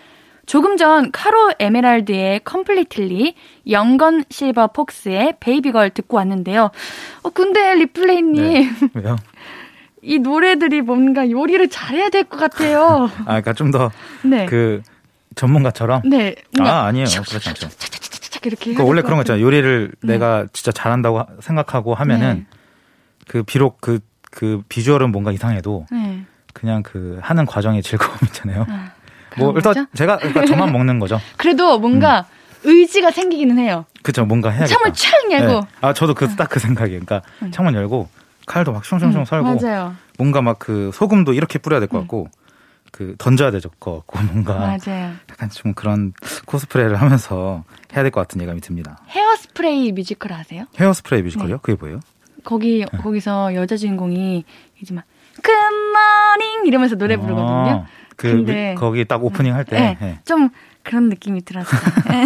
조금 전 카로 에메랄드의 Completely, 영건 실버 폭스의 Baby Girl 듣고 왔는데요. 어, 근데 리플레이님. 네. 왜요? 이 노래들이 뭔가 요리를 잘해야 될 것 같아요. 아, 그러니까 좀 더그 네. 전문가처럼 네. 아, 아니에요. 그렇지 않죠. 이렇게. 그러니까 해야 원래 그런 거. 있잖아요. 요리를 네. 내가 진짜 잘한다고 하- 생각하고 하면은 그 비록 그, 그 비주얼은 뭔가 이상해도 네. 그냥 그 하는 과정의 즐거움 있잖아요. 아, 뭐 일단 거죠? 제가 그러니까 저만 먹는 거죠. 그래도 뭔가 의지가 생기기는 해요. 그쵸 뭔가 해야겠다. 창을 촥 열고. 네. 아 저도 그 딱 그 생각이에요. 그러니까 음. 창문 열고 칼도 막 숑숑숑 썰고 맞아요. 뭔가 막 그 소금도 이렇게 뿌려야 될 것 같고 그 던져야 될 것 같고 뭔가 맞아요. 약간 좀 그런 코스프레를 하면서 해야 될 것 같은 예감이 듭니다. 헤어 스프레이 뮤지컬 아세요? 헤어 스프레이 뮤지컬이요? 네. 그게 뭐예요? 거기 네. 거기서 여자 주인공이 이제 막 굿모닝 이러면서 노래 부르거든요. 아, 그 근데- 뮤- 거기 딱 오프닝 할때 네. 예. 좀 그런 느낌이 들었어요.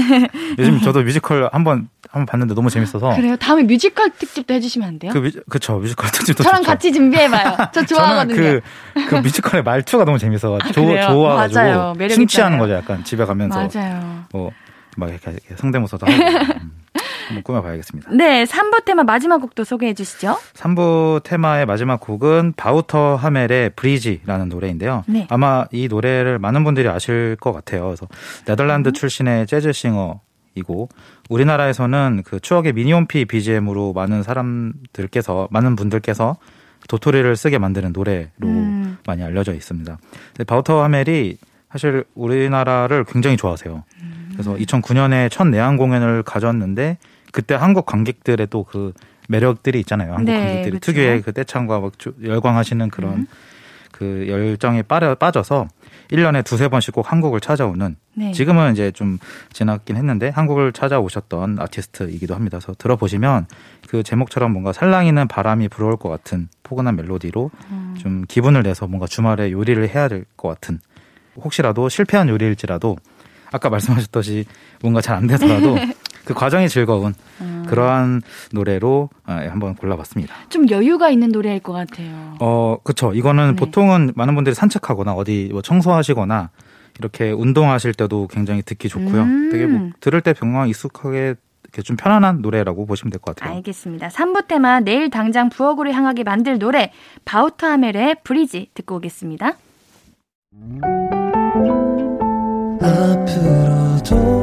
요즘 저도 뮤지컬 한번 한번 봤는데 너무 재밌어서 그래요? 다음에 뮤지컬 특집도 해주시면 안 돼요? 그 뮤지, 그쵸 뮤지컬 특집도 저랑 좋죠. 같이 준비해봐요. 저 좋아하거든요. 저는 그, 그 뮤지컬의 말투가 너무 재밌어. 아, 조? 좋아가지고 맞아요. 심취하는. 거죠. 약간 집에 가면서 맞아요. 뭐 막 이렇게, 이렇게 성대모사도 하고 음, 한번 꾸며봐야겠습니다. 네, 3부 테마 마지막 곡도 소개해 주시죠. 3부 테마의 마지막 곡은 바우터 하멜의 브리지라는 노래인데요. 네. 아마 이 노래를 많은 분들이 아실 것 같아요. 그래서 네덜란드 음. 출신의 재즈 싱어 이고 우리나라에서는 그 추억의 미니홈피 BGM으로 많은 사람들께서 많은 분들께서 도토리를 쓰게 만드는 노래로 음. 많이 알려져 있습니다. 바우터 하멜이 사실 우리나라를 굉장히 좋아하세요. 음. 그래서 2009년에 첫 내한 공연을 가졌는데 그때 한국 관객들의 또 그 매력들이 있잖아요. 한국 네, 관객들이 그렇죠. 특유의 그 떼창과 막 주- 열광하시는 그런 음. 그 열정에 빠져, 빠져서 1년에 두세 번씩 꼭 한국을 찾아오는 네. 지금은 이제 좀 지났긴 했는데 한국을 찾아오셨던 아티스트이기도 합니다. 그래서 들어보시면 그 제목처럼 뭔가 살랑이는 바람이 불어올 것 같은 포근한 멜로디로 음. 좀 기분을 내서 뭔가 주말에 요리를 해야 될 것 같은 혹시라도 실패한 요리일지라도 아까 말씀하셨듯이 뭔가 잘 안 되더라도 그 과정이 즐거운 음. 그러한 노래로 아, 한번 골라봤습니다. 좀 여유가 있는 노래일 것 같아요. 어, 그쵸. 이거는 네. 보통은 많은 분들이 산책하거나 어디 뭐 청소하시거나 이렇게 운동하실 때도 굉장히 듣기 좋고요. 음. 되게 뭐 들을 때 병광 익숙하게 좀 편안한 노래라고 보시면 될 것 같아요. 알겠습니다. 3부 테마 내일 당장 부엌으로 향하게 만들 노래 바우터 하멜의 브리지 듣고 오겠습니다. 앞으로도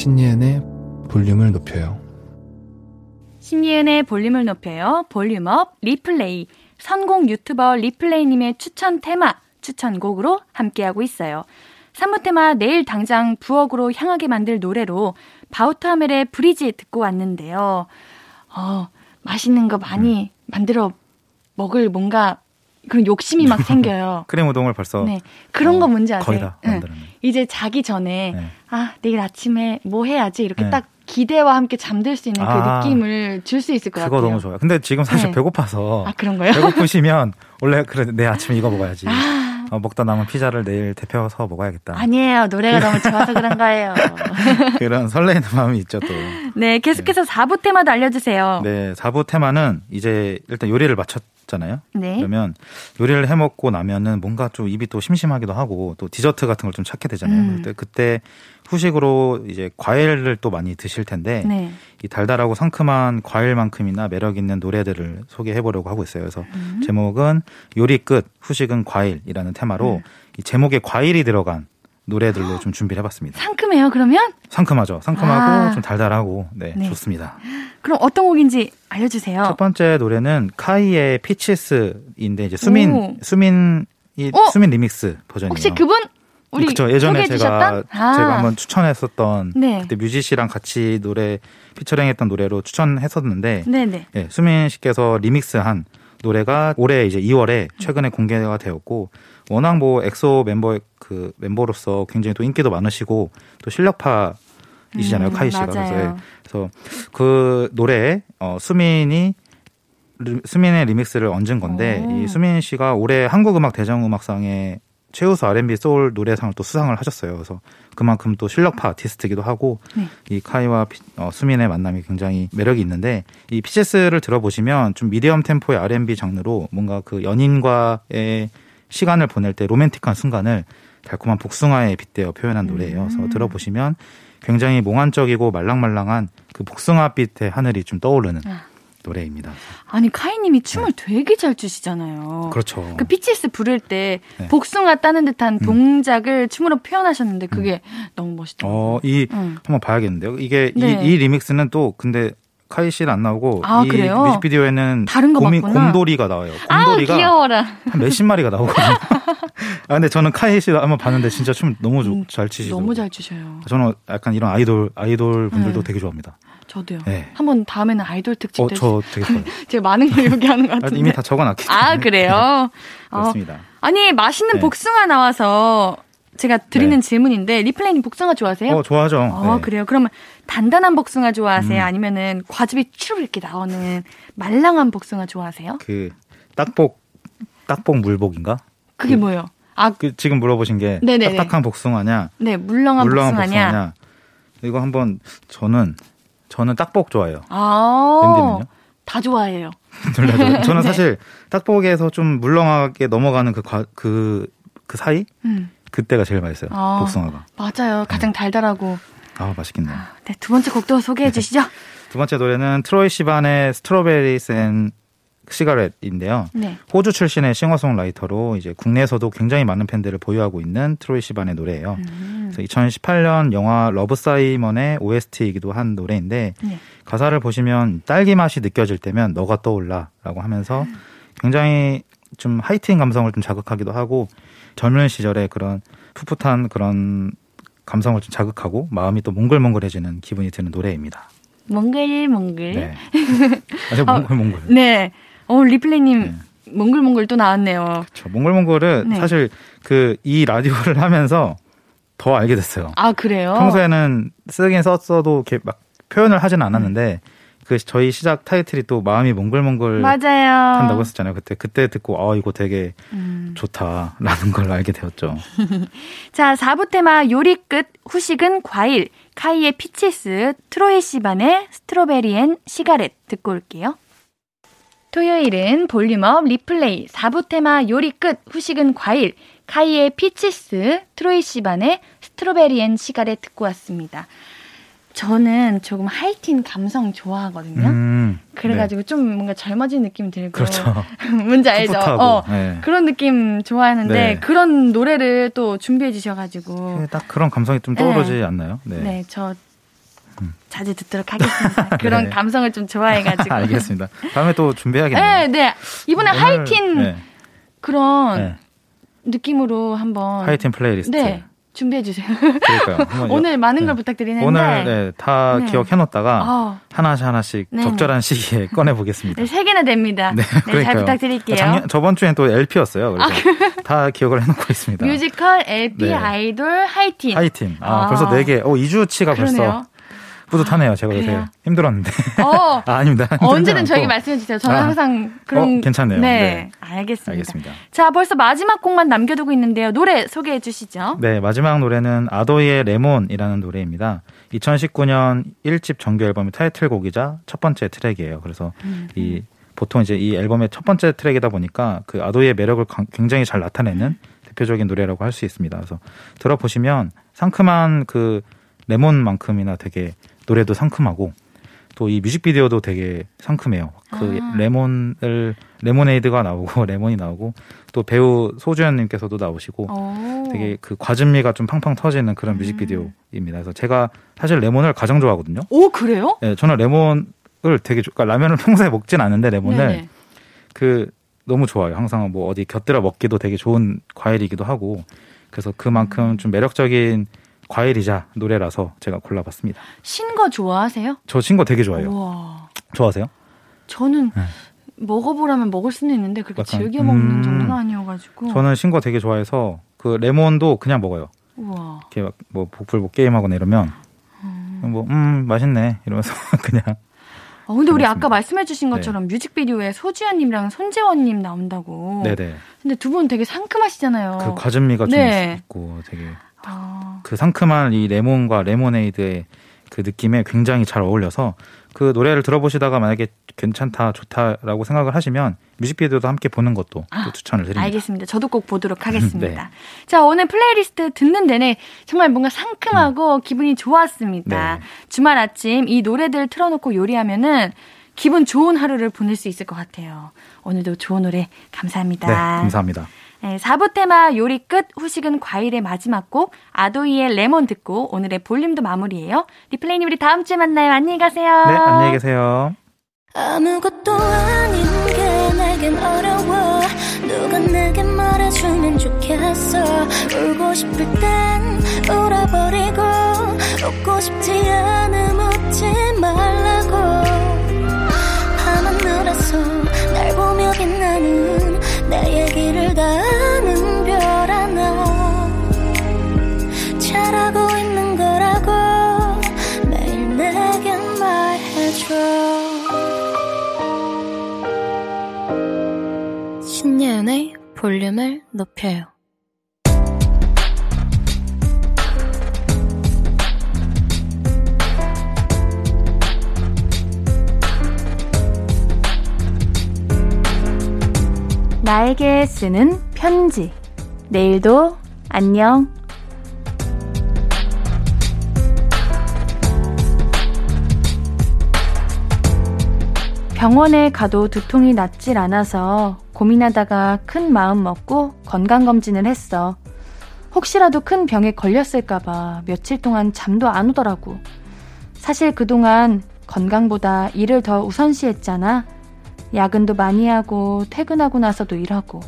신예은의 볼륨을 높여요 신예은의 볼륨을 높여요. 볼륨업 리플레이. 선공 유튜버 리플레이님의 추천 테마, 추천곡으로 함께하고 있어요. 3부 테마 내일 당장 부엌으로 향하게 만들 노래로 바우터 하멜의 브리지 듣고 왔는데요. 어, 맛있는 거 많이 만들어 먹을 뭔가 그런 욕심이 막 생겨요. 크림 우동을 벌써 네. 그런 어, 거 뭔지 아세요? 거의 다 응. 만들었네. 이제 자기 전에 네. 아 내일 아침에 뭐 해야지 이렇게 네. 딱 기대와 함께 잠들 수 있는 그 아. 느낌을 줄 수 있을 것 그거 같아요. 너무 좋아요. 근데 지금 사실 네. 배고파서 아 그런가요? 배고프시면 원래 그래 내 아침에 이거 먹어야지. 아, 어, 먹다 남은 피자를 내일 데펴서 먹어야겠다. 아니에요. 노래가 너무 좋아서 그런 거예요. 그런 설레는 마음이 있죠 또. 네, 계속해서 4부 테마도 알려주세요. 네, 4부 테마는 이제 일단 요리를 마쳤잖아요. 네. 그러면 요리를 해 먹고 나면은 뭔가 좀 입이 또 심심하기도 하고 또 디저트 같은 걸 좀 찾게 되잖아요. 음. 그때 그때 후식으로 이제 과일을 또 많이 드실 텐데 네. 이 달달하고 상큼한 과일만큼이나 매력 있는 노래들을 소개해 보려고 하고 있어요. 그래서 음. 제목은 요리 끝 후식은 과일이라는 테마로 음. 이 제목에 과일이 들어간 노래들로 좀 준비를 해봤습니다. 상큼해요, 그러면? 상큼하죠. 상큼하고 아. 좀 달달하고 네, 네. 좋습니다. 그럼 어떤 곡인지 알려주세요. 첫 번째 노래는 카이의 Peaches인데 이제 수민 오. 수민 이 어? 수민 리믹스 버전이에요. 혹시 그분? 우리 그쵸 예전에 제가? 아. 제가 한번 추천했었던 네. 그때 뮤지 씨랑 같이 노래 피처링했던 노래로 추천했었는데 네네. 예, 수민 씨께서 리믹스한 노래가 올해 이제 2월에 최근에 공개가 되었고 워낙 뭐 엑소 멤버 그 멤버로서 굉장히 또 인기도 많으시고 또 실력파 이시잖아요 음, 카이 씨가 맞아요. 그래서, 예, 그래서 그 노래에 어, 수민이 리- 수민의 리믹스를 얹은 건데 오. 이 수민 씨가 올해 한국음악 대중음악상에 최우수 R&B 소울 노래상을 또 수상을 하셨어요. 그래서 그만큼 또 실력파 아티스트기도 하고 네. 이 카이와 피- 어, 수민의 만남이 굉장히 매력이 있는데 이 피체스를 들어보시면 좀 미디엄 템포의 R&B 장르로 뭔가 그 연인과의 시간을 보낼 때 로맨틱한 순간을 달콤한 복숭아에 빗대어 표현한 노래예요. 그래서 음. 들어보시면 굉장히 몽환적이고 말랑말랑한 그 복숭아빛의 하늘이 좀 떠오르는 아. 노래입니다. 아니, 카이님이 춤을 되게 잘 추시잖아요. 네. 그렇죠. 그 BTS 부를 때 네. 음. 복숭아 따는 듯한 동작을 춤으로 표현하셨는데 그게 너무 멋있더라고요. 어, 이 응. 한번 봐야겠는데요. 이게 네. 이, 이 리믹스는 또 근데 카이 씨는 안 나오고 아, 이 그래요? 뮤직비디오에는 다른 거 곰이, 맞구나. 곰돌이가 나와요. 아, 곰돌이가 귀여워라. 한 몇십 마리가 나오거든요. 아 근데 저는 카이 씨 한번 봤는데 진짜 춤 너무 좋- 음, 잘 치시죠. 너무 잘 추셔요. 저는 약간 이런 아이돌 아이돌 분들도 네. 되게 좋아합니다. 저도요. 네. 한번 다음에는 아이돌 특집 어, 때 저 되게 좋아요. 제가 많은 걸 얘기하는 것 아, 같은데. 이미 다 적어놨기 때문에. 아, 그래요? 어, 그렇습니다. 아니, 맛있는 네. 복숭아 나와서 제가 드리는 네. 질문인데, 리플레이님 복숭아 좋아하세요? 어 좋아하죠. 어, 네. 그래요? 그러면 단단한 복숭아 좋아하세요? 음. 아니면은 과즙이 추르르 이렇게 나오는 말랑한 복숭아 좋아하세요? 그 딱복 딱복 물복인가? 그게 그- 뭐예요? 아, 그 지금 물어보신 게 네네네. 딱딱한 복숭아냐, 네, 물렁한, 물렁한 복숭아냐? 복숭아냐. 이거 한번 저는 저는 딱복 좋아해요. 아, 랜디는요? 다 좋아해요. 저는 네. 사실 딱복에서 좀 물렁하게 넘어가는 그그그 사이 음, 그때가 제일 맛있어요. 아. 복숭아가. 맞아요. 가장 달달하고. 아 맛있겠네요. 네, 두 번째 곡도 소개해 주시죠. 두 번째 노래는 트로이 시반의 Strawberries and Cigarette인데요. 네. 호주 출신의 싱어송라이터로 이제 국내에서도 굉장히 많은 팬들을 보유하고 있는 트로이 시반의 노래예요. 음, 그래서 2018년 영화 Love Simon의 OST이기도 한 노래인데 네. 가사를 보시면 딸기 맛이 느껴질 때면 너가 떠올라라고 하면서 굉장히 좀 하이틴 감성을 좀 자극하기도 하고 젊은 시절의 그런 풋풋한 그런 감성을 좀 자극하고 마음이 또 몽글몽글해지는 기분이 드는 노래입니다. 몽글몽글. 네. 아주 아, 몽글몽글. 네. 어, 리플레이님 네. 몽글몽글 또 나왔네요. 저 몽글몽글은 네. 사실 그 이 라디오를 하면서 더 알게 됐어요. 아, 그래요? 평소에는 쓰긴 썼어도 이렇게 막 표현을 하진 않았는데 그 저희 시작 타이틀이 또 마음이 몽글몽글 맞아요. 한다고 했었잖아요. 그때 그때 듣고 아 이거 되게 음. 좋다라는 걸 알게 되었죠. 자, 4부 테마 요리 끝 후식은 과일 카이의 Peaches 트로이 시반의 Strawberry and Cigarette 듣고 올게요. 토요일은 볼륨업 리플레이 4부 테마 요리 끝 후식은 과일 카이의 Peaches 트로이 시반의 Strawberry and Cigarette 듣고 왔습니다. 저는 조금 하이틴 감성 좋아하거든요. 음, 그래가지고 좀 뭔가 젊어진 느낌 들고 그렇죠. 뭔지 알죠? 풋풋하고, 어, 네. 그런 느낌 좋아하는데 네. 그런 노래를 또 준비해 주셔가지고 네, 딱 그런 감성이 좀 떠오르지 않나요? 네, 네. 저 음. 자주 듣도록 하겠습니다. 그런 네. 감성을 좀 좋아해가지고. 알겠습니다. 다음에 또 준비해야겠네요. 네, 네. 이번에 오늘, 하이틴 네, 그런 네. 느낌으로 한번 하이틴 플레이리스트. 네 준비해 주세요. 그러니까요. 오늘 많은 네. 걸 부탁드리는데 오늘 네, 다 네. 기억해 놓다가 어, 하나씩 하나씩 네. 적절한 시기에 꺼내 보겠습니다. 네, 세 개나 됩니다. 네, 잘 그러니까요. 부탁드릴게요. 작년 저번 주엔 또 LP였어요. 그래서 다 기억을 해 놓고 있습니다. 뮤지컬, LP, 네. 아이돌, 하이틴. 하이틴. 아, 아. 벌써 네 개. 어, 2주치가 벌써 그러네요. 뿌듯하네요. 제가 요새 그래요? 힘들었는데. 어, 아, 아닙니다. 언제든 저에게. 말씀해 주세요. 저는 아. 항상 그런 어, 괜찮네요. 네, 네. 알겠습니다. 알겠습니다. 자, 벌써 마지막 곡만 남겨두고 있는데요. 노래 소개해 주시죠. 네, 마지막 노래는 아도이의 레몬이라는 노래입니다. 2019년 1집 정규 앨범의 타이틀곡이자 첫 번째 트랙이에요. 그래서 음, 이 보통 이제 이 앨범의 첫 번째 트랙이다 보니까 그 아도이의 매력을 강- 굉장히 잘 나타내는 대표적인 노래라고 할 수 있습니다. 그래서 들어보시면 상큼한 그 레몬만큼이나 되게 노래도 상큼하고 또 이 뮤직비디오도 되게 상큼해요. 그 아. 레몬을 레모네이드가 나오고 레몬이 나오고 또 배우 소주현님께서도 나오시고 오. 되게 그 과즙미가 좀 팡팡 터지는 그런 음. 뮤직비디오입니다. 그래서 제가 사실 레몬을 가장 좋아하거든요. 오, 그래요? 네, 저는 레몬을 되게 좋- 그러니까 레몬을 평소에 먹진 않는데 레몬을 네네. 그 너무 좋아요. 항상 뭐 어디 곁들여 먹기도 되게 좋은 과일이기도 하고 그래서 그만큼 좀 매력적인 과일이자 노래라서 제가 골라봤습니다. 신거 좋아하세요? 저 신거 되게 좋아해요. 우와. 좋아하세요? 저는 네. 먹어보라면 먹을 수는 있는데 그렇게 약간, 즐겨 먹는 음. 정도는 아니어가지고. 저는 신거 되게 좋아해서 그 레몬도 그냥 먹어요. 우와. 이렇게 막 뭐 복불 복 게임하거나 이러면 뭐음 맛있네 이러면서 그냥 어, 근데 우리. 아까 말씀해주신 네. 것처럼 뮤직비디오에 소지현님이랑 손재원님 나온다고. 네네 근데 두 분 되게 상큼하시잖아요. 그 과즙미가 좀 네. 있고 되게 아, 그 상큼한 이 레몬과 레모네이드의 그 느낌에 굉장히 잘 어울려서 그 노래를 들어보시다가 만약에 괜찮다 좋다라고 생각을 하시면 뮤직비디오도 함께 보는 것도 아, 또 추천을 드립니다. 알겠습니다. 저도 꼭 보도록 하겠습니다. 네. 자, 오늘 플레이리스트 듣는 내내 정말 뭔가 상큼하고 기분이 좋았습니다. 네. 주말 아침 이 노래들 틀어놓고 요리하면은 기분 좋은 하루를 보낼 수 있을 것 같아요. 오늘도 좋은 노래 감사합니다. 네, 감사합니다. 네, 4부 테마 요리 끝 후식은 과일의 마지막 곡 아도이의 레몬 듣고 오늘의 볼륨도 마무리해요. 리플레이님 우리 다음 주에 만나요. 안녕히 가세요. 네, 안녕히 계세요. 아무것도 아닌 게 내겐 어려워 누가 내게 말해주면 좋겠어 울고 싶을 땐 울어버리고 웃고 싶지 않음 웃지 말라고 밤하늘에서 날 보며 빛나는 내 얘기 아는 별 하나 잘하고 있는 거라고 매일 내게 말해줘. 신예은의 볼륨을 높여요 나에게 쓰는 편지. 내일도 안녕. 병원에 가도 두통이 낫질 않아서 고민하다가 큰 마음 먹고 건강검진을 했어. 혹시라도 큰 병에 걸렸을까봐 며칠 동안 잠도 안 오더라고. 사실 그동안 건강보다 일을 더 우선시했잖아. 야근도 많이 하고 퇴근하고 나서도 일하고.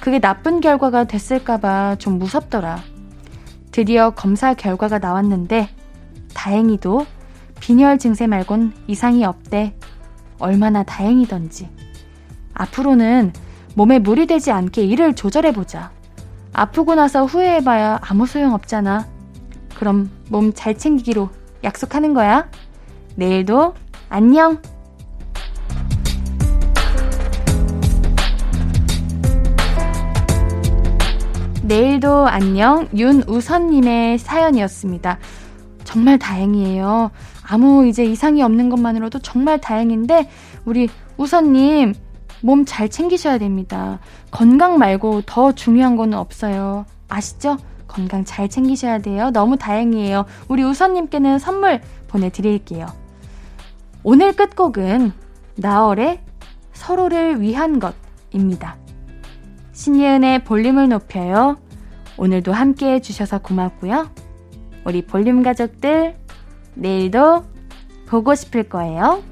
그게 나쁜 결과가 됐을까봐 좀 무섭더라. 드디어 검사 결과가 나왔는데 다행히도 빈혈 증세 말곤 이상이 없대. 얼마나 다행이던지. 앞으로는 몸에 무리 되지 않게 일을 조절해보자. 아프고 나서 후회해봐야 아무 소용 없잖아. 그럼 몸 잘 챙기기로 약속하는 거야. 내일도 안녕! 내일도 안녕 윤우선님의 사연이었습니다. 정말 다행이에요. 아무 이제 이상이 없는 것만으로도 정말 다행인데 우리 우선님 몸 잘 챙기셔야 됩니다. 건강 말고 더 중요한 거는 없어요. 아시죠? 건강 잘 챙기셔야 돼요. 너무 다행이에요. 우리 우선님께는 선물 보내드릴게요. 오늘 끝곡은 나얼의 서로를 위한 것입니다. 신예은의 볼륨을 높여요. 오늘도 함께 해주셔서 고맙고요. 우리 볼륨 가족들, 내일도 보고 싶을 거예요.